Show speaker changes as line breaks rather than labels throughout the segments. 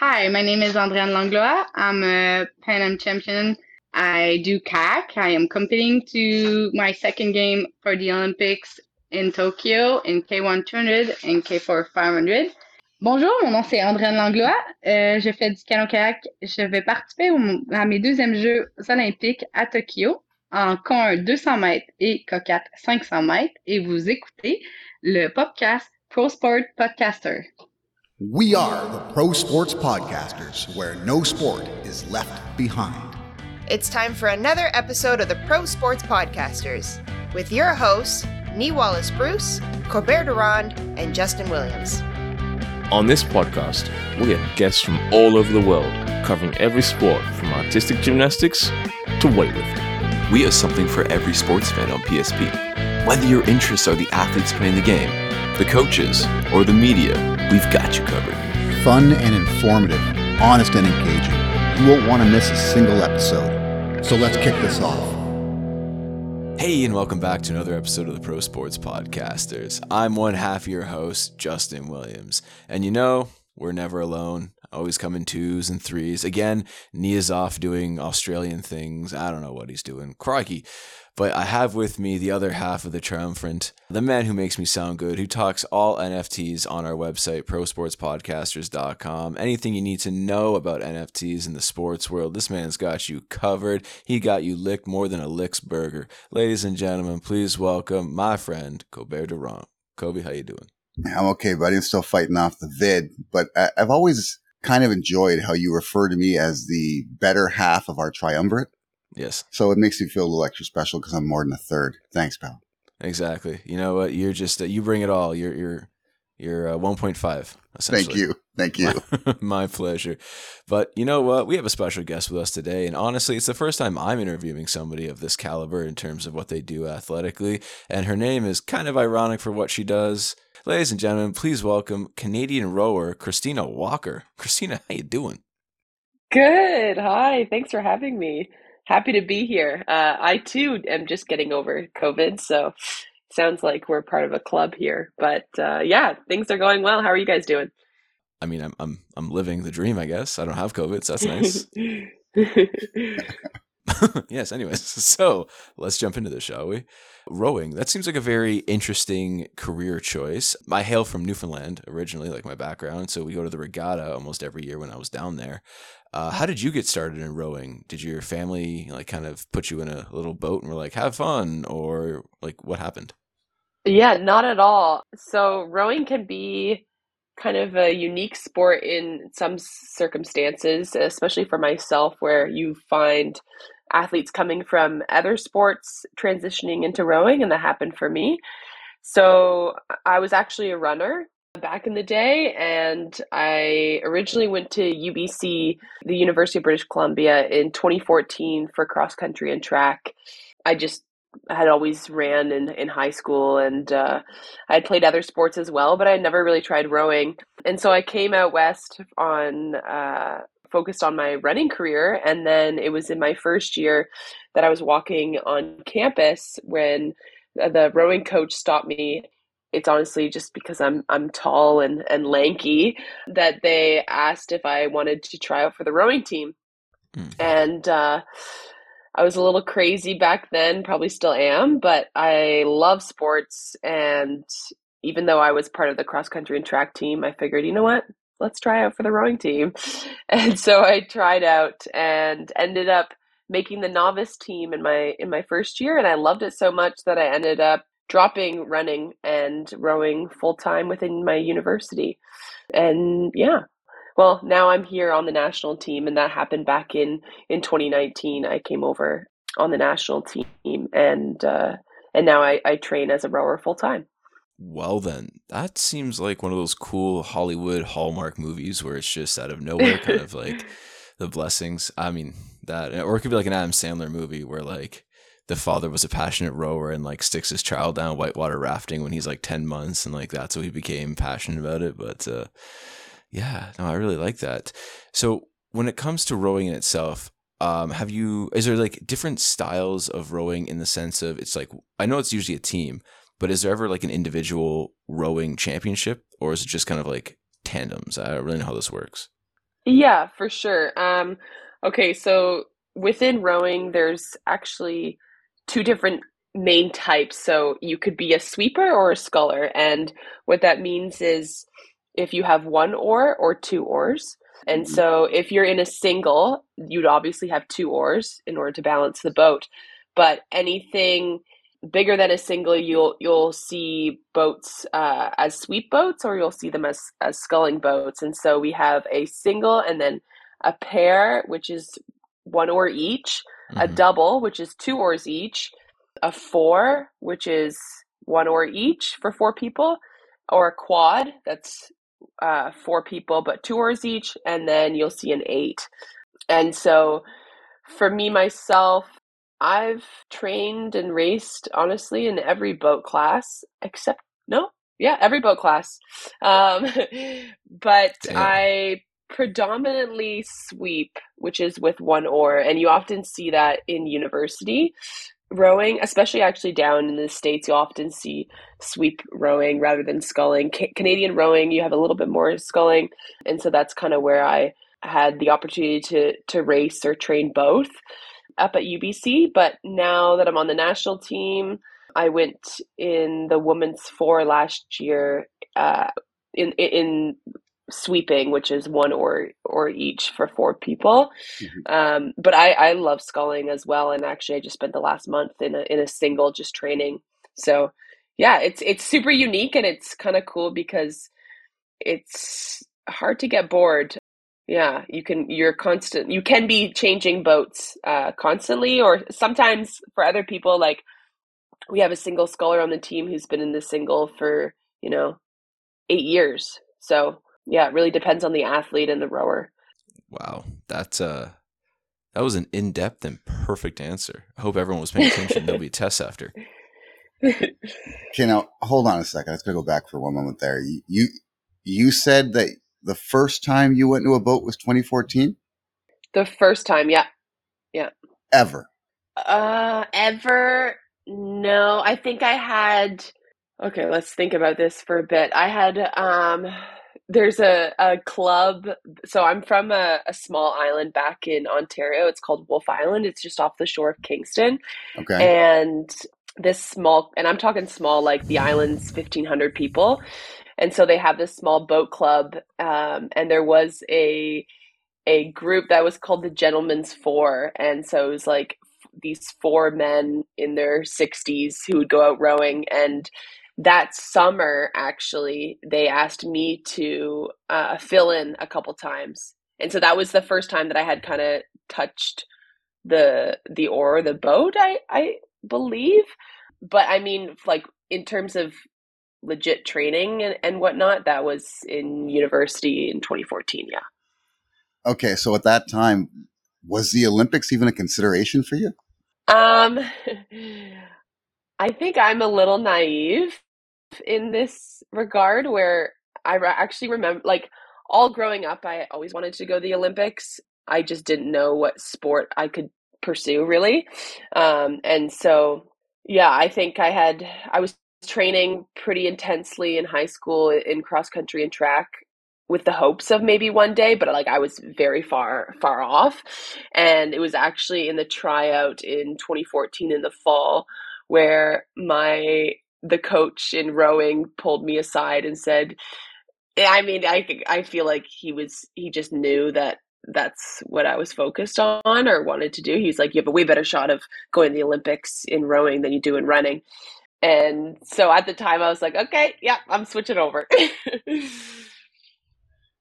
Hi, my name is Andréane Langlois. I'm a Pan Am champion. I do kayak. I am competing to my second game for the Olympics in Tokyo in K1 200 and K4 500. Bonjour, mon nom c'est Andréane Langlois. Euh, je fais du canoë-kayak. Je vais participer à mes deuxièmes Jeux olympiques à Tokyo en con 200 mètres et coquette 500 mètres et vous écoutez le podcast Pro Sport Podcaster.
We are the Pro Sports Podcasters, where no sport is left behind.
It's time for another episode of the Pro Sports Podcasters with your hosts, Nee Wallace Bruce, Colbert Durand, and Justin Williams.
On this podcast, we have guests from all over the world covering every sport from artistic gymnastics to weightlifting.
We have something for every sports fan on PSP. Whether your interests are the athletes playing the game, the coaches, or the media, we've got you covered.
Fun and informative, honest and engaging. You won't want to miss a single episode. So let's kick this off.
Hey, and welcome back to another episode of the Pro Sports Podcasters. I'm one half of your host, Justin Williams. And you know, we're never alone. Always come in twos and threes. Again, Nia's off doing Australian things. I don't know what he's doing. Crikey. But I have with me the other half of the triumphant, the man who makes me sound good, who talks all NFTs on our website, prosportspodcasters.com. Anything you need to know about NFTs in the sports world, this man's got you covered. He got you licked more than a licks burger. Ladies and gentlemen, please welcome my friend, Colbert Durand. Kobe, how you doing?
I'm okay, buddy. I'm still fighting off the vid, but I've always kind of enjoyed how you refer to me as the better half of our triumvirate.
Yes,
So it makes me feel a little extra special because I'm more than a third. Thanks, pal.
exactly. You know what? You're just, uh, you bring it all. You're, you're, you're uh, 1.5, essentially.
Thank you. Thank you.
My pleasure. But you know what? We have a special guest with us today. And honestly, it's the first time I'm interviewing somebody of this caliber in terms of what they do athletically. And her name is kind of ironic for what she does. Ladies and gentlemen, please welcome Canadian rower Christina Walker. Christina, how you doing?
Good. Hi. Thanks for having me. Happy to be here. Uh, I too am just getting over COVID, so sounds like we're part of a club here. But uh, yeah, things are going well. How are you guys doing?
I mean, I'm I'm I'm living the dream, I guess. I don't have COVID, so that's nice. yes, anyways. So let's jump into this, shall we? Rowing, that seems like a very interesting career choice. I hail from Newfoundland originally, like my background. So we go to the regatta almost every year when I was down there. Uh, how did you get started in rowing? Did your family like kind of put you in a little boat and were like, have fun? Or like what happened?
Yeah, not at all. So rowing can be kind of a unique sport in some circumstances, especially for myself, where you find athletes coming from other sports transitioning into rowing, and that happened for me. So I was actually a runner back in the day, and I originally went to UBC, the University of British Columbia, in 2014 for cross country and track. I just had always ran in, in high school and uh, I had played other sports as well, but I had never really tried rowing. And so I came out west on uh, focused on my running career. And then it was in my first year that I was walking on campus when the rowing coach stopped me. It's honestly just because I'm I'm tall and, and lanky that they asked if I wanted to try out for the rowing team.
Mm.
And uh, I was a little crazy back then, probably still am, but I love sports. And even though I was part of the cross country and track team, I figured, you know what? Let's try out for the rowing team. And so I tried out and ended up making the novice team in my in my first year and I loved it so much that I ended up dropping running and rowing full time within my university. And yeah, well, now I'm here on the national team, and that happened back in in 2019. I came over on the national team, and uh, and now I, I train as a rower full time.
Well, then, that seems like one of those cool Hollywood Hallmark movies where it's just out of nowhere, kind of like the blessings. I mean, that, or it could be like an Adam Sandler movie where like the father was a passionate rower and like sticks his child down whitewater rafting when he's like 10 months and like that's how he became passionate about it. But uh, yeah, no, I really like that. So when it comes to rowing in itself, um, have you, is there like different styles of rowing in the sense of it's like, I know it's usually a team, but is there ever like an individual rowing championship or is it just kind of like tandems? I don't really know how this works.
Yeah, for sure. Um, okay, so within rowing, there's actually two different main types. So you could be a sweeper or a sculler. And what that means is if you have one oar or two oars. And
Mhm.
so if you're in a single, you'd obviously have two oars in order to balance the boat. But anything bigger than a single, you'll you'll see boats uh, as sweep boats, or you'll see them as as sculling boats. And so we have a single, and then a pair, which is one oar each, a
Mhm.
double, which is two oars each, a four, which is one oar each for four people, or a quad that's uh, four people but two oars each, and then you'll see an eight. And so for me myself, I've trained and raced honestly in every boat class except no, yeah, every boat class. Um, but
Damn.
I predominantly sweep, which is with one oar, and you often see that in university rowing, especially actually down in the states. You often see sweep rowing rather than sculling. Ca- Canadian rowing, you have a little bit more sculling, and so that's kind of where I had the opportunity to to race or train both up at UBC. But now that I'm on the national team, I went in the women's four last year uh, in in sweeping, which is one or or each for four people.
Mhm.
Um, but I I love sculling as well, and actually I just spent the last month in a in a single just training. So yeah, it's it's super unique and it's kind of cool because it's hard to get bored. Yeah, you can you're constant you can be changing boats uh constantly or sometimes for other people like we have a single sculler on the team who's been in the single for, you know, 8 years. So, yeah, it really depends on the athlete and the rower.
Wow, that's uh, that was an in-depth and perfect answer. I hope everyone was paying attention. There'll be tests after.
Okay, now hold on a second. I Let's go back for one moment there. You, you you said that the first time you went to a boat was 2014.
the first time, yeah, yeah.
Ever.
Uh, ever? No, I think I had. Okay, let's think about this for a bit. I had um, there's a a club. So I'm from a, a small island back in Ontario. It's called Wolfe Island. It's just off the shore of Kingston,
Okay.
and this small and i'm talking small like the island's 1500 people and so they have this small boat club um, and there was a a group that was called the gentlemen's four and so it was like these four men in their 60s who would go out rowing and that summer actually they asked me to uh, fill in a couple times and so that was the first time that i had kind of touched the the oar the boat i i believe but i mean like in terms of legit training and, and whatnot that was in university in 2014 yeah
Okay. So at that time, was the Olympics even a consideration for you?
um i think i'm a little naive in this regard where i actually remember like all growing up i always wanted to go to the olympics. I just didn't know what sport i could pursue really. Um and so yeah i think i had i was training pretty intensely in high school in cross country and track with the hopes of maybe one day but like i was very far far off. And it was actually in the tryout in 2014 in the fall where my the coach in rowing pulled me aside and said eh, i mean i i feel like he was he just knew that that's what i was focused on or wanted to do he's like you have a way better shot of going to the olympics in rowing than you do in running and so at the time i was like okay yeah i'm switching over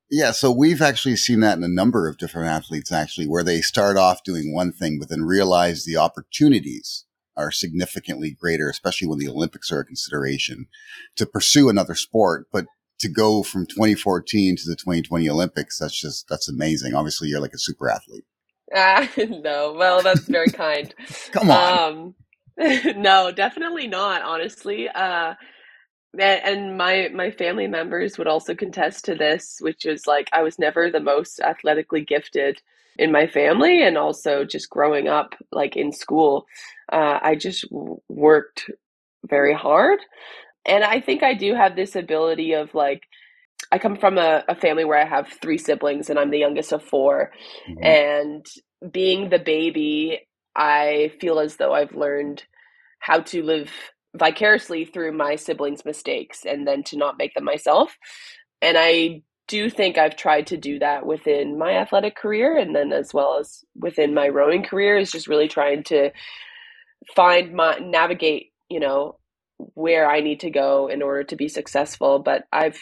Yeah. So we've actually seen that in a number of different athletes, actually, where they start off doing one thing, but then realize the opportunities are significantly greater, especially when the Olympics are a consideration to pursue another sport. But to go from 2014 to the 2020 Olympics, that's just, that's amazing. Obviously, you're like a super athlete.
Ah, no well that's very kind
Come on.
Um, no, definitely not. Honestly, uh, and, and my my family members would also contest to this, which is like I was never the most athletically gifted in my family, and also just growing up, like in school, uh, I just worked very hard, and I think I do have this ability of like I come from a, a, family where I have three siblings and I'm the youngest of 4 mm-hmm. And being the baby, I feel as though I've learned how to live vicariously through my siblings' mistakes and then to not make them myself. And I do think I've tried to do that within my athletic career and then as well as within my rowing career is just really trying to find my navigate, you know, where I need to go in order to be successful. But I've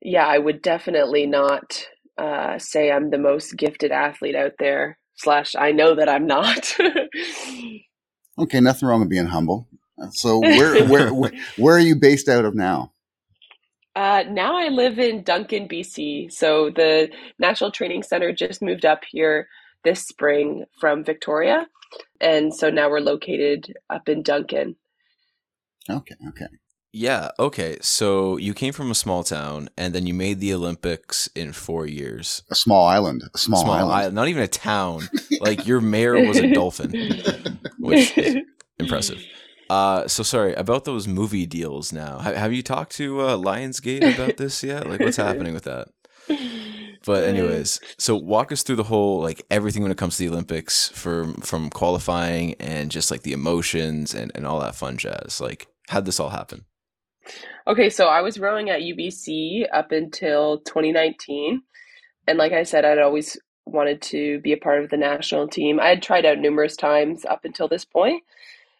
yeah, I would definitely not uh, say I'm the most gifted athlete out there. Slash, I know that I'm not.
okay, nothing wrong with being humble. So where where where, where are you based out of now?
Uh, now I live in Duncan, BC. So the National Training Center just moved up here this spring from Victoria, and so now we're located up in Duncan.
Okay, okay.
Yeah, okay. So you came from a small town and then you made the Olympics in four years.
A small island. A small, small island. island.
Not even a town. like your mayor was a dolphin, which is impressive. Uh, so sorry about those movie deals. Now, have, have you talked to uh, Lionsgate about this yet? Like, what's happening with that? But anyways, so walk us through the whole like everything when it comes to the Olympics from from qualifying and just like the emotions and and all that fun jazz. Like, how'd this all happen?
Okay, so I was rowing at UBC up until 2019, and like I said, I'd always wanted to be a part of the national team. I had tried out numerous times up until this point.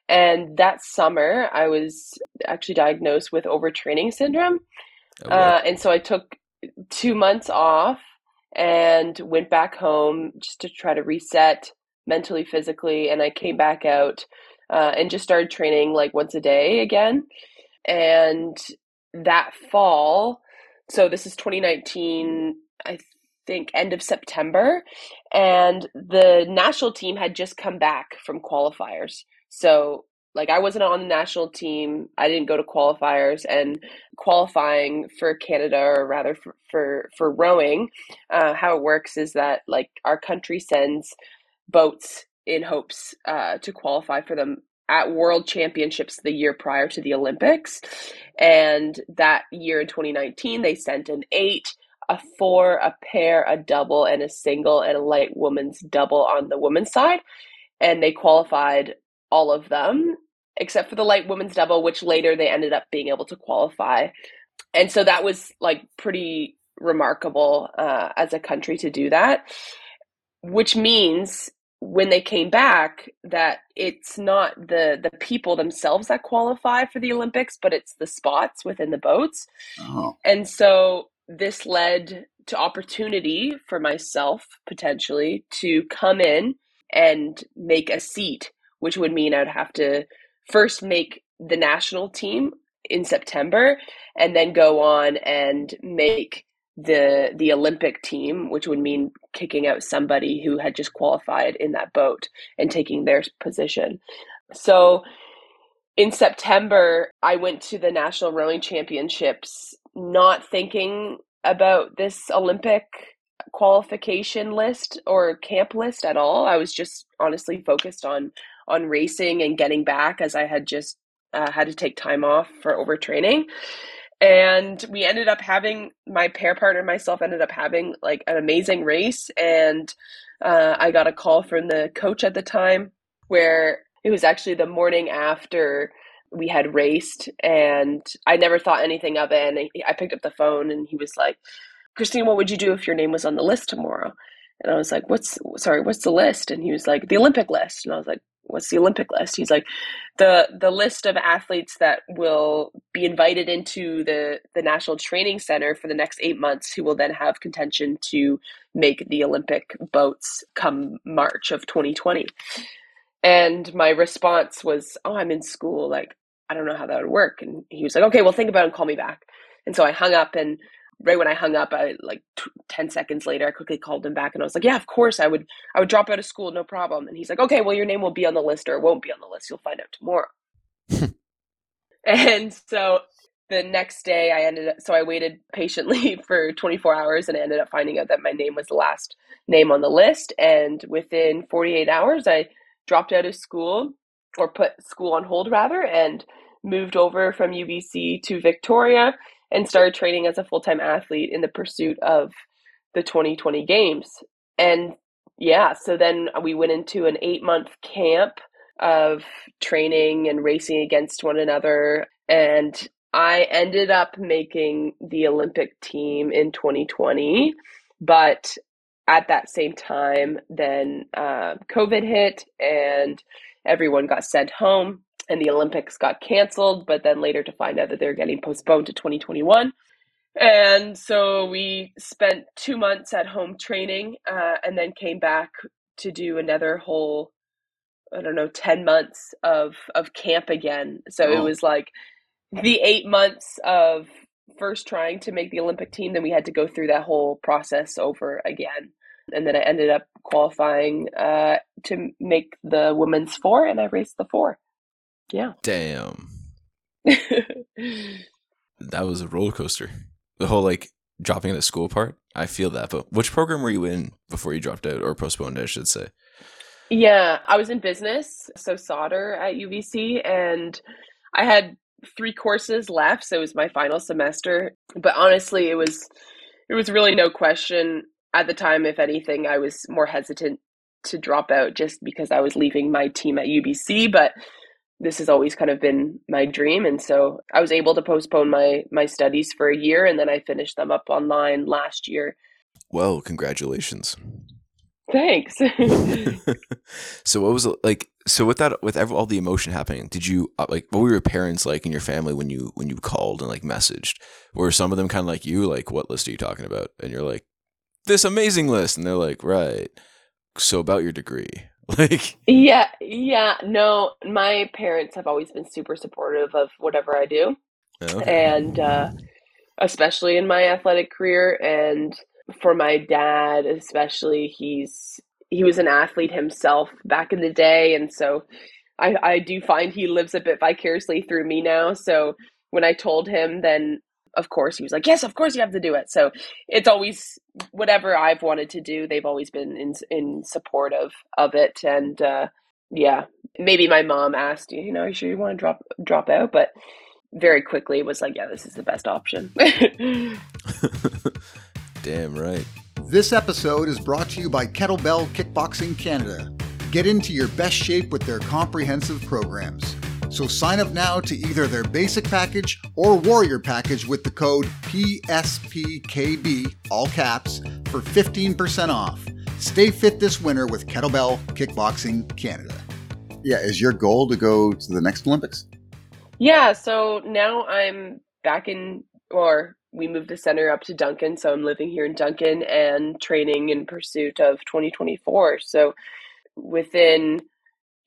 and that summer, I was actually diagnosed with overtraining syndrome. Oh, uh, and so I took two months off and went back home just to try to reset mentally, physically. And I came back out uh, and just started training like once a day again. And that fall, so this is 2019, I think end of September, and the national team had just come back from qualifiers. So like I wasn't on the national team. I didn't go to qualifiers and qualifying for Canada or rather for for, for rowing. Uh, how it works is that like our country sends boats in hopes uh, to qualify for them at world championships the year prior to the Olympics. And that year in 2019, they sent an eight, a four, a pair, a double, and a single, and a light women's double on the women's side. And they qualified all of them except for the light women's double, which later they ended up being able to qualify. And so that was like pretty remarkable uh, as a country to do that, which means when they came back that it's not the the people themselves that qualify for the Olympics, but it's the spots within the boats. Oh. And so this led to opportunity for myself potentially to come in and make a seat which would mean I'd have to first make the national team in September and then go on and make the the Olympic team, which would mean kicking out somebody who had just qualified in that boat and taking their position. So in September, I went to the National Rowing Championships not thinking about this Olympic qualification list or camp list at all. I was just honestly focused on on racing and getting back as I had just uh, had to take time off for overtraining. And we ended up having my pair partner and myself ended up having like an amazing race. And uh, I got a call from the coach at the time where it was actually the morning after we had raced and I never thought anything of it. And I picked up the phone and he was like, Christine, what would you do if your name was on the list tomorrow? And I was like, what's, sorry, what's the list? And he was like, the Olympic list. And I was like, what's the Olympic list? He's like, the, the list of athletes that will be invited into the, the National Training Center for the next eight months who will then have contention to make the Olympic boats come March of 2020. And my response was, oh, I'm in school. Like, I don't know how that would work. And he was like, okay, well, think about it and call me back. And so I hung up and right when I hung up, I like t- 10 seconds later, I quickly called him back and I was like, yeah, of course I would, I would drop out of school. No problem. And he's like, okay, well, your name will be on the list or it won't be on the list. You'll find out tomorrow. and so the next day I ended up, so I waited patiently for 24 hours and I ended up finding out that my name was the last name on the list. And within 48 hours, I dropped out of school or put school on hold rather and moved over from UBC to Victoria and started training as a full time athlete in the pursuit of the 2020 games. And yeah, so then we went into an eight month camp of training and racing against one another. And I ended up making the Olympic team in 2020, but at that same time, then uh, COVID hit and everyone got sent home and the Olympics got canceled, but then later to find out that they're getting postponed to 2021. And so we spent two months at home training uh, and then came back to do another whole, I don't know, 10 months of, of camp again. So oh. it was like the eight months of first trying to make the Olympic team, then we had to go through that whole process over again. And then I ended up qualifying uh, to make the women's four, and I raced the four. Yeah.
Damn. that was a roller coaster. The whole like dropping out of school part. I feel that. But which program were you in before you dropped out or postponed, I should say?
Yeah, I was in business, so Sauder at UBC, and I had three courses left, so it was my final semester. But honestly, it was it was really no question at the time. If anything, I was more hesitant to drop out just because I was leaving my team at UBC. But this has always kind of been my dream. And so i was able to postpone my my studies for a year and then i finished them up online last year.
Well congratulations.
Thanks.
So what was like so with that with all the emotion happening did you uh, like what were your parents like in your family when you when you called and like messaged? Were some of them kind of like you like what list are you talking about? And you're like this amazing list. And they're like right. So about your degree Like
Yeah, yeah. No, my parents have always been super supportive of whatever I do. Okay. And uh especially in my athletic career and for my dad especially he's he was an athlete himself back in the day and so I, I do find he lives a bit vicariously through me now. So when I told him, then of course he was like yes of course you have to do it. So it's always whatever i've wanted to do they've always been in in support of of it. And uh yeah maybe my mom asked you know are you sure you want to drop drop out? But very quickly it was like yeah this is the best option.
Damn right.
This episode is brought to you by kettlebell kickboxing canada. Get into your best shape with their comprehensive programs so sign up now to either their basic package or warrior package with the code PSPKB, all caps, for 15% off. Stay fit this winter with Kettlebell Kickboxing Canada.
Yeah, is your goal to go to the next Olympics?
Yeah, so now I'm back in, or we moved the center up to Duncan, so I'm living here in Duncan and training in pursuit of 2024. So within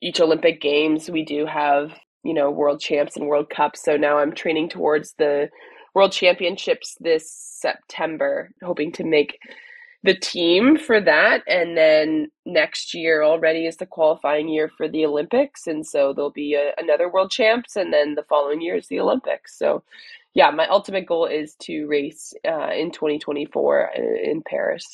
each Olympic Games, we do have you know, world champs and world cups. So now I'm training towards the world championships this September, hoping to make the team for that. And then next year already is the qualifying year for the Olympics. And so there'll be a, another world champs. And then the following year is the Olympics. So, yeah, my ultimate goal is to race uh, in 2024 uh, in Paris.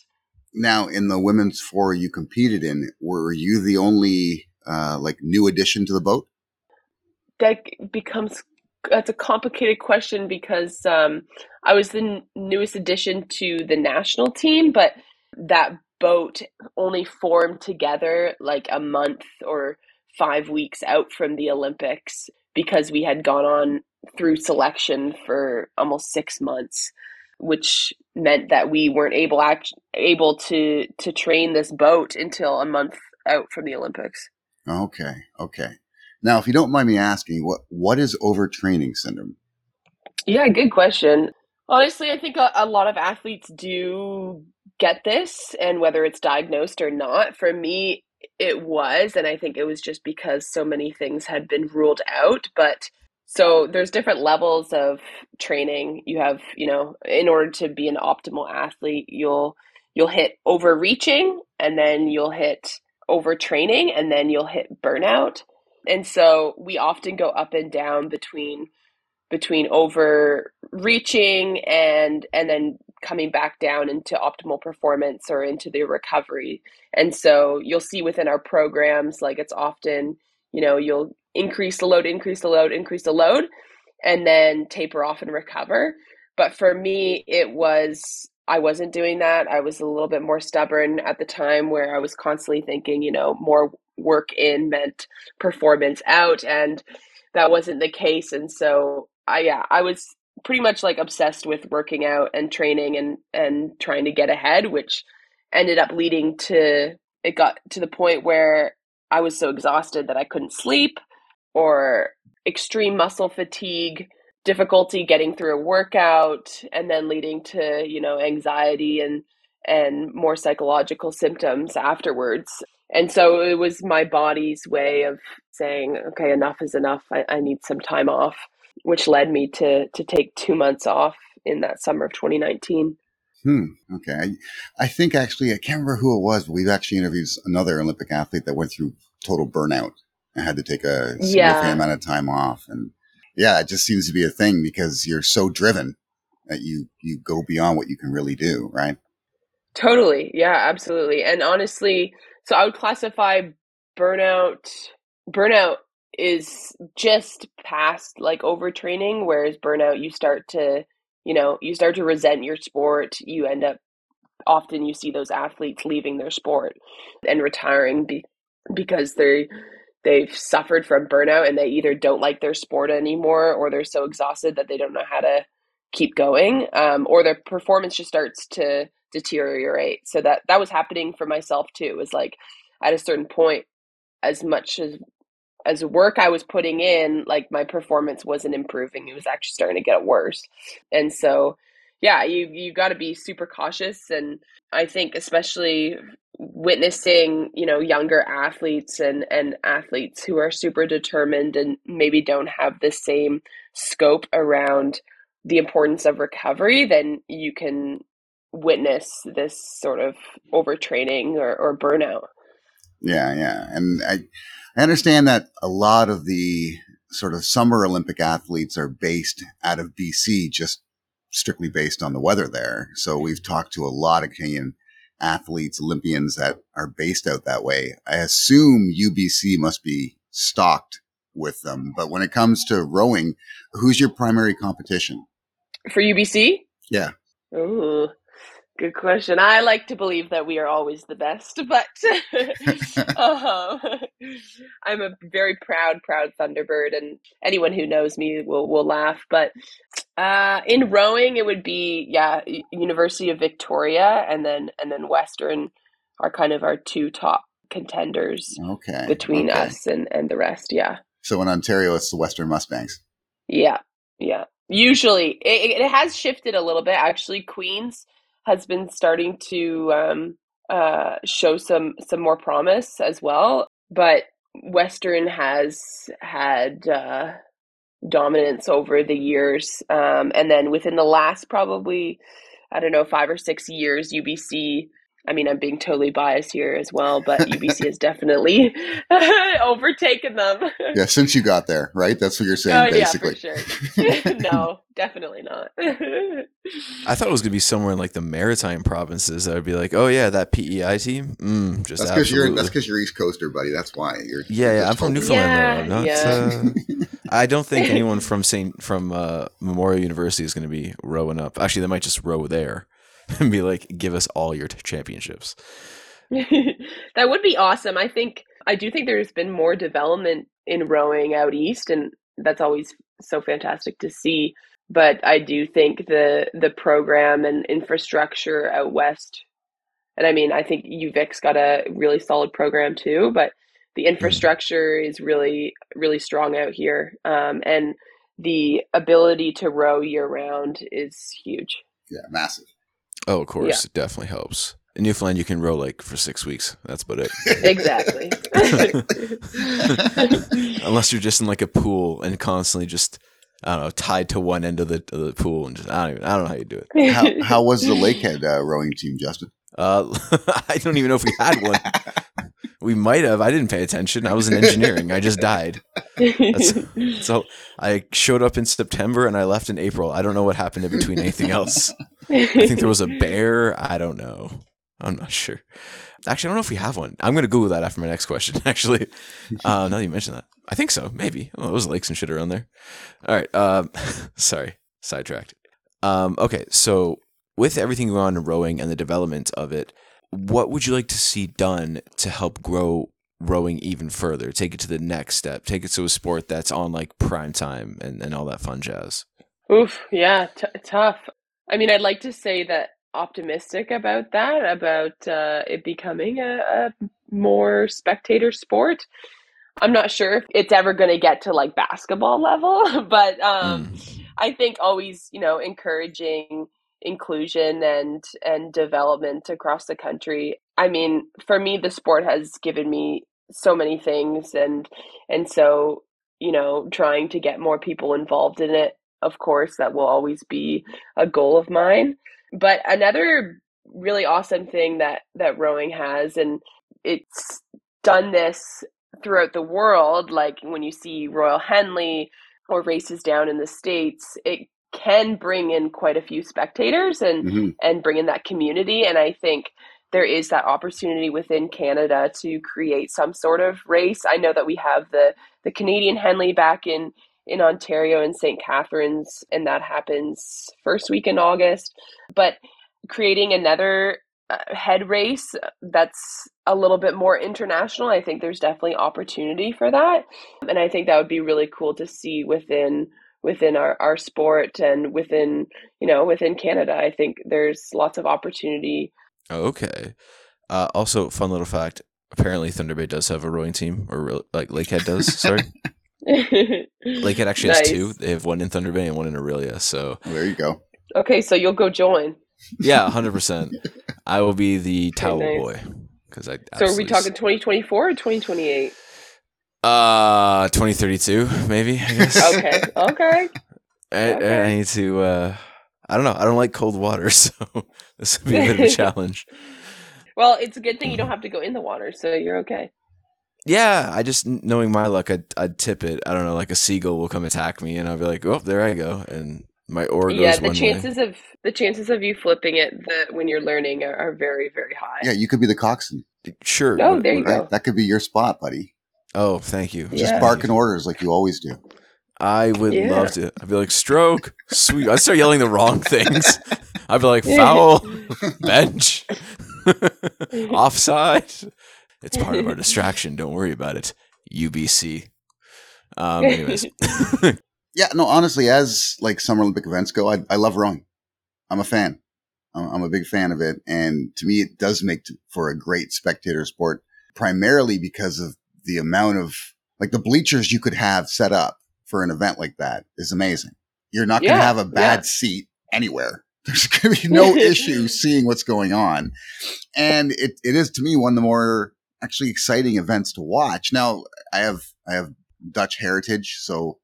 Now, in the women's four you competed in, were you the only uh, like new addition to the boat?
That becomes that's a complicated question because um, I was the n- newest addition to the national team, but that boat only formed together like a month or five weeks out from the Olympics because we had gone on through selection for almost six months, which meant that we weren't able act- able to to train this boat until a month out from the Olympics.
Okay, okay. Now, if you don't mind me asking, what what is overtraining syndrome?
Yeah, good question. Honestly, I think a, a lot of athletes do get this, and whether it's diagnosed or not, for me, it was, and I think it was just because so many things had been ruled out. But so there's different levels of training. You have, you know, in order to be an optimal athlete, you'll you'll hit overreaching, and then you'll hit overtraining, and then you'll hit burnout and so we often go up and down between between overreaching and and then coming back down into optimal performance or into the recovery and so you'll see within our programs like it's often you know you'll increase the load increase the load increase the load and then taper off and recover But for me, it was I wasn't doing that. I was a little bit more stubborn at the time where I was constantly thinking, you know, more work in meant performance out. And that wasn't the case. And so I, yeah, I was pretty much like obsessed with working out and training and, and trying to get ahead, which ended up leading to, it got to the point where I was so exhausted that I couldn't sleep or extreme muscle fatigue difficulty getting through a workout and then leading to you know anxiety and and more psychological symptoms afterwards and so it was my body's way of saying okay enough is enough i, I need some time off which led me to to take two months off in that summer of 2019
Hmm. Okay. I, I think actually, I can't remember who it was, but we've actually interviewed another Olympic athlete that went through total burnout and had to take a significant
Yeah.
amount of time off. And yeah, it just seems to be a thing because you're so driven that you, you go beyond what you can really do. Right.
Totally. Yeah, absolutely. And honestly, so I would classify burnout burnout is just past like overtraining, whereas burnout you start to, you know, you start to resent your sport. You end up often you see those athletes leaving their sport and retiring be, because they they've suffered from burnout and they either don't like their sport anymore or they're so exhausted that they don't know how to keep going um, or their performance just starts to deteriorate. So that that was happening for myself too it was like at a certain point as much as as work i was putting in like my performance wasn't improving it was actually starting to get worse. And so yeah you you got to be super cautious and i think especially witnessing you know younger athletes and and athletes who are super determined and maybe don't have the same scope around the importance of recovery then you can witness this sort of overtraining or, or burnout
Yeah. Yeah. And I, I understand that a lot of the sort of summer Olympic athletes are based out of BC, just strictly based on the weather there. So we've talked to a lot of Canadian athletes, Olympians that are based out that way. I assume UBC must be stocked with them. But when it comes to rowing, who's your primary competition?
for ubc
Yeah.
Ooh, good question. I like to believe that we are always the best, but um, I'm a very proud, proud Thunderbird, and anyone who knows me will will laugh. But uh, in rowing, it would be yeah, University of Victoria, and then and then Western are kind of our two top contenders
Okay.
between
okay.
us and and the rest. Yeah.
So in Ontario, it's the Western Mustangs.
Yeah, yeah. Usually, it, it has shifted a little bit. Actually, Queens has been starting to um, uh, show some some more promise as well, but Western has had uh, dominance over the years, um, and then within the last probably I don't know five or six years, UBC. I mean, I'm being totally biased here as well, but UBC has definitely overtaken them.
Yeah, since you got there, right? That's what you're saying,
Oh
basically.
yeah, for sure. no, definitely not.
I thought it was gonna be somewhere in like the maritime provinces. that would be like, oh yeah, that PEI team. Mm, just
That's because you're
absolutely.
that's because you're East Coaster, buddy. That's why you're.
Yeah, yeah, I'm from
just
Newfoundland though. I'm
Yeah,
not,
yeah.
uh, I don't think anyone from Saint from uh, Memorial University is going to be rowing up. Actually, they might just row there and be like, "Give us all your t- championships."
that would be awesome. I think I do think there's been more development in rowing out east, and that's always so fantastic to see. But I do think the the program and infrastructure out west, and I mean, I think UVic's got a really solid program too. But the infrastructure is really really strong out here, um, and the ability to row year round is huge.
Yeah, massive.
Oh, of course, it definitely helps. In Newfoundland, you can row like for six weeks. That's about it.
Exactly.
Unless you're just in like a pool and constantly just I don't know tied to one end of the of the pool and just I don't even I don't know how you do it.
How, how was the Lakehead uh, rowing team, Justin?
Uh, I don't even know if we had one. We might have. I didn't pay attention. I was in engineering. I just died. That's, so I showed up in September and I left in April. I don't know what happened in between anything else. I think there was a bear. I don't know. I'm not sure. Actually, I don't know if we have one. I'm going to Google that after my next question, actually. Uh, now that you mention that. I think so. Maybe. Oh, was lakes and shit around there. All right. Um, sorry. Sidetracked. Um, okay, so with everything going on in rowing and the development of it, what would you like to see done to help grow rowing even further? Take it to the next step. Take it to a sport that's on like prime time and, and all that fun jazz.
Oof, yeah, t- tough. I mean, I'd like to say that optimistic about that, about uh, it becoming a, a more spectator sport. I'm not sure if it's ever going to get to like basketball level, but um, mm. I think always, you know, encouraging inclusion and and development across the country. I mean, for me, the sport has given me so many things, and and so you know, trying to get more people involved in it. Of course, that will always be a goal of mine. But another really awesome thing that that rowing has, and it's done this throughout the world, like when you see Royal Henley or races down in the states, it can bring in quite a few spectators and mm-hmm. and bring in that community. And I think there is that opportunity within Canada to create some sort of race. I know that we have the the Canadian Henley back in in Ontario and St. Catharines, and that happens first week in August. But creating another uh, head race that's a little bit more international, I think there's definitely opportunity for that, and I think that would be really cool to see within within our, our sport and within you know within Canada. I think there's lots of opportunity.
Okay. Uh, also, fun little fact: apparently, Thunder Bay does have a rowing team, or like Lakehead does. Sorry. Lakehead actually nice. has two. They have one in Thunder Bay and one in Orillia. So
there you go.
Okay, so you'll go join.
Yeah, hundred percent. I will be the towel nice. boy because I.
So are we talking twenty twenty four or twenty twenty eight?
Uh, twenty thirty two, maybe. I guess.
okay. Okay.
I, okay. I need to. uh I don't know. I don't like cold water, so this would be a bit of a challenge.
well, it's a good thing you don't have to go in the water, so you're okay.
Yeah, I just knowing my luck, I'd, I'd tip it. I don't know, like a seagull will come attack me, and I'll be like, "Oh, there I go," and my oar goes
yeah, the
one
chances
way.
of the chances of you flipping it the, when you're learning are, are, very very high.
Yeah, you could be the coxswain.
Sure.
Oh, there you go.
That could be your spot, buddy.
Oh, thank you.
Just yeah. barking orders like you always do.
I would yeah. love to. I'd be like, stroke, sweet. I'd start yelling the wrong things. I'd be like, foul, bench, offside. It's part of our distraction. Don't worry about it. UBC. Um, anyways.
yeah, no, honestly, as like Summer Olympic events go, I, I love rowing. I'm a fan. I'm, I'm a big fan of it. And to me, it does make t- for a great spectator sport, primarily because of the amount of like the bleachers you could have set up for an event like that is amazing. You're not going to have a bad yeah. seat anywhere. There's going to be no issue seeing what's going on. And it, it is to me one of the more actually exciting events to watch. Now I have, I have Dutch heritage. So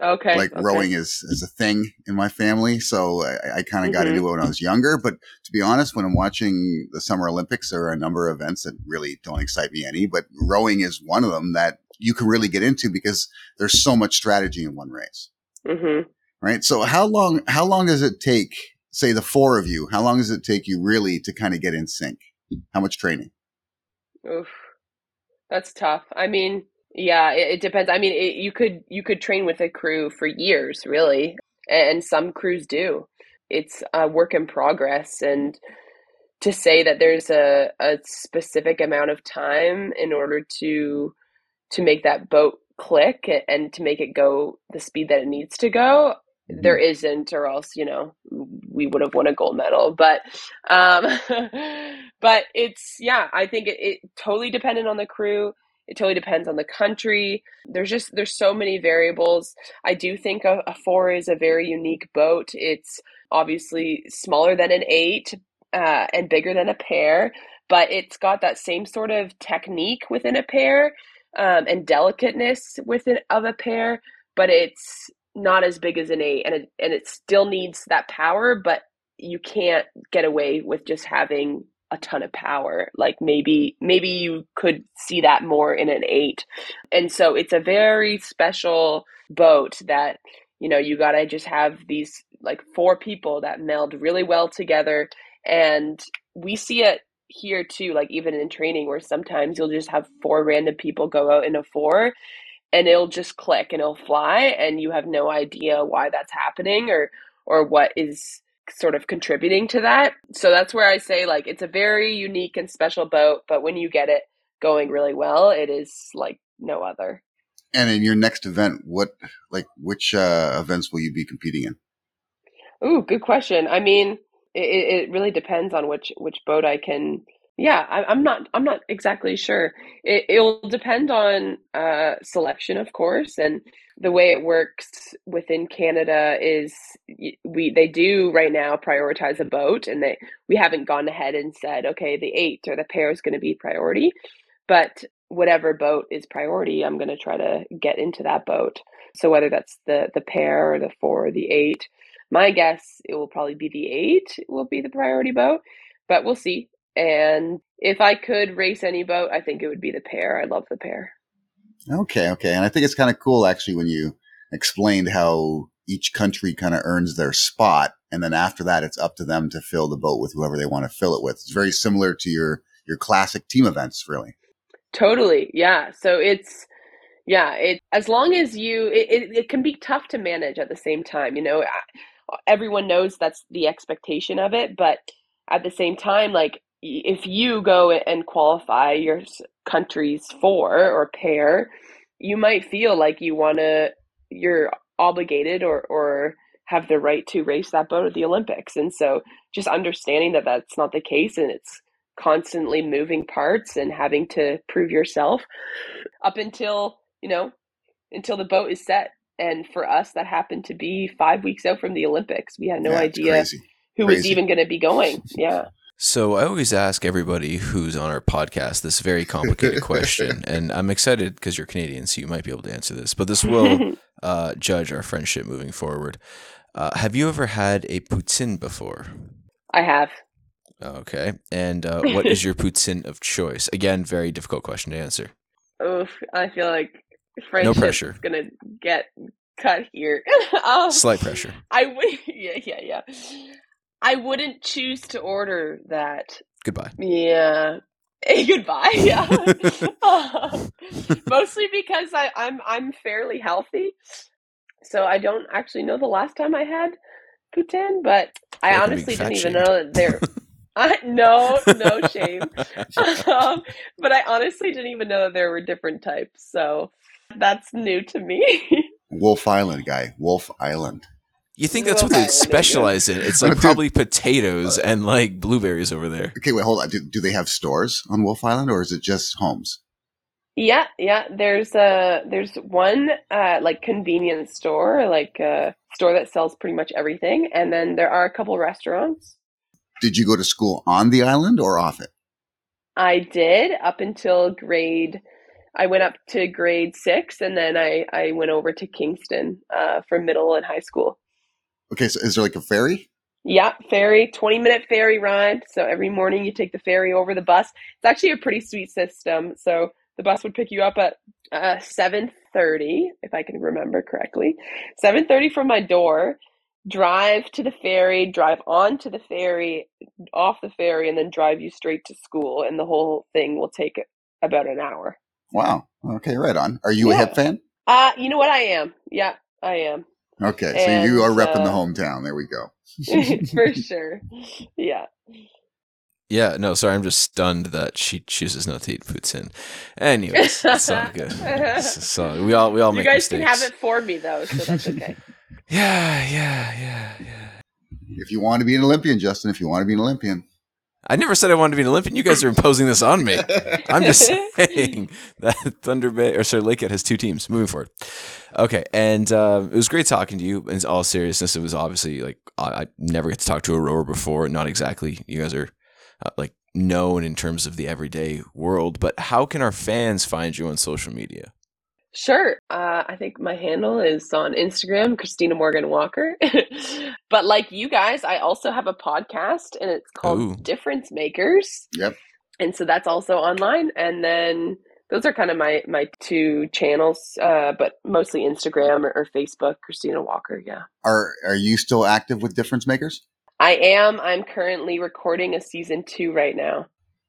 Okay.
Like
okay.
rowing is, is a thing in my family. So I, I kind of got mm-hmm. into it when I was younger. But to be honest, when I'm watching the Summer Olympics, there are a number of events that really don't excite me any, but rowing is one of them that you can really get into because there's so much strategy in one race.
Mm-hmm.
Right. So how long, how long does it take, say the four of you, how long does it take you really to kind of get in sync? How much training?
Oof. That's tough. I mean, yeah, it, it depends. I mean, it, you could you could train with a crew for years, really, and some crews do. It's a work in progress, and to say that there's a, a specific amount of time in order to to make that boat click and to make it go the speed that it needs to go there mm-hmm. isn't or else you know we would have won a gold medal but um but it's yeah i think it, it totally dependent on the crew it totally depends on the country. There's just there's so many variables. I do think a, a four is a very unique boat. It's obviously smaller than an eight uh, and bigger than a pair, but it's got that same sort of technique within a pair um, and delicateness within of a pair. But it's not as big as an eight, and it and it still needs that power, but you can't get away with just having a ton of power. Like maybe maybe you could see that more in an 8. And so it's a very special boat that you know, you got to just have these like four people that meld really well together and we see it here too like even in training where sometimes you'll just have four random people go out in a four and it'll just click and it'll fly and you have no idea why that's happening or or what is sort of contributing to that. So that's where I say like it's a very unique and special boat, but when you get it going really well, it is like no other.
And in your next event, what like which uh, events will you be competing in?
Ooh, good question. I mean, it, it really depends on which which boat I can. Yeah, I, I'm not. I'm not exactly sure. It it will depend on uh, selection, of course, and the way it works within Canada is we they do right now prioritize a boat, and they we haven't gone ahead and said okay, the eight or the pair is going to be priority, but whatever boat is priority, I'm going to try to get into that boat. So whether that's the the pair or the four or the eight, my guess it will probably be the eight will be the priority boat, but we'll see. And if I could race any boat, I think it would be the pair. I love the pair.
Okay, okay. And I think it's kind of cool actually when you explained how each country kind of earns their spot and then after that it's up to them to fill the boat with whoever they want to fill it with. It's very similar to your your classic team events, really.
Totally. Yeah. So it's yeah, it as long as you it, it, it can be tough to manage at the same time, you know. Everyone knows that's the expectation of it, but at the same time like if you go and qualify your country's four or pair, you might feel like you want to, you're obligated or, or have the right to race that boat at the Olympics. And so just understanding that that's not the case and it's constantly moving parts and having to prove yourself up until, you know, until the boat is set. And for us, that happened to be five weeks out from the Olympics. We had no
Yeah,
idea
crazy.
who was even going to be going. Yeah.
So I always ask everybody who's on our podcast this very complicated question, and I'm excited because you're Canadian, so you might be able to answer this. But this will uh, judge our friendship moving forward. Uh, have you ever had a poutine before?
I have.
Okay, and uh, what is your poutine of choice? Again, very difficult question to answer.
Oof, I feel like friendship
pressure.
is gonna get cut here. um,
Slight pressure.
I would, yeah, yeah, yeah. I wouldn't choose to order that.
Goodbye.
Yeah. Goodbye. Yeah. Mostly because I, I'm I'm fairly healthy, so I don't actually know the last time I had poutine. But I
Like
honestly didn't even
fat-shamed.
know that there. I no no shame. um, but I honestly didn't even know that there were different types. So that's new to me.
Wolfe Island guy. Wolfe Island.
You think that's what they
there you go.
specialize in? It's like probably potatoes and like blueberries over there.
Okay, wait, hold on. Do, do they have stores on Wolfe Island or is it just homes?
Yeah, yeah. There's a there's one uh, like convenience store, like a store that sells pretty much everything, and then there are a couple restaurants.
Did you go to school on the island or off it?
I did up until grade. I went up to grade six, and then I I went over to Kingston uh, for middle and high school.
Okay, so is there like a ferry?
Yeah, ferry, 20 minute ferry ride. So every morning you take the ferry over the bus. It's actually a pretty sweet system. So the bus would pick you up at uh, 7:30, if I can remember correctly. 7:30 from my door, drive to the ferry, drive onto the ferry, off the ferry, and then drive you straight to school. And the whole thing will take about an hour.
Wow. Okay, right on. Are you a hip fan?
Uh, you know what? I am. Yeah, I am.
Okay, so you are
And,
repping the
uh,
hometown. There we go.
For sure. Yeah.
Yeah, no, sorry, I'm just stunned that she chooses not to eat poutine. Anyways, that's all good. So we all we all
you
make
guys
mistakes.
can have it for me though, so that's okay.
Yeah, yeah, yeah, yeah.
If you want to be an Olympian, Justin, if you want to be an Olympian.
I never said I wanted to be an Olympian. You guys are imposing this on me. I'm just saying that Thunder Bay or sorry, Lakehead has two teams. Moving forward, okay. And uh, it was great talking to you. In all seriousness, it was obviously like I, I never get to talk to a rower before. Not exactly. You guys are uh, like known in terms of the everyday world, but how can our fans find you on social media?
Sure. Uh, I think my handle is on Instagram, Christina Morgan Walker. but like you guys, I also have a podcast and it's called
Ooh.
Difference Makers.
Yep.
And so that's also online. And then those are kind of my my two channels, uh, but mostly Instagram or, or Facebook, Christina Walker. Yeah.
Are are you still active with Difference Makers?
I am. I'm currently recording a season two right now.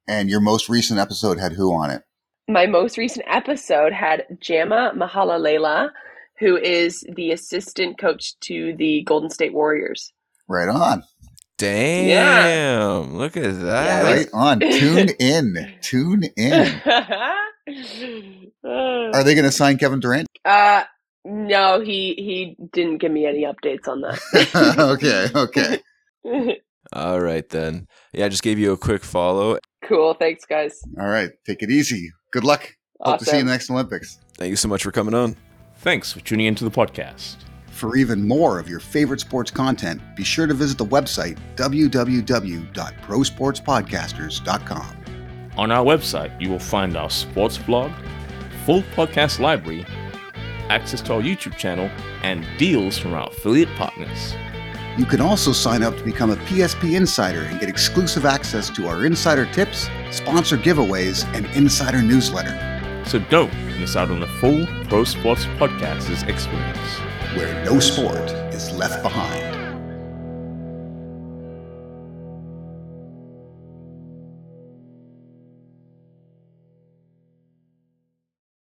And your most recent episode had who on it?
My most recent episode had Jama Mahlalela, who is the assistant coach to the Golden State Warriors.
Right on.
Damn. Yeah. Look at that.
Right on. Tune in. Tune in. Are they going to sign Kevin Durant?
Uh, no, he he didn't give me any updates on that.
okay. Okay.
All right, then. Yeah, I just gave you a quick follow.
cool. Thanks, guys.
All right. Take it easy. Good luck. Hope to see you in the next Olympics.
Thank you so much for coming on.
Thanks for tuning into the podcast.
For even more of your favorite sports content, be sure to visit the website www.prosportspodcasters.com.
On our website, you will find our sports blog, full podcast library, access to our YouTube channel, and deals from our affiliate partners.
You can also sign up to become a PSP Insider and get exclusive access to our insider tips, sponsor giveaways, and insider newsletter,
So don't miss out on the full Pro Sports Podcast's experience.
where no sport is left behind.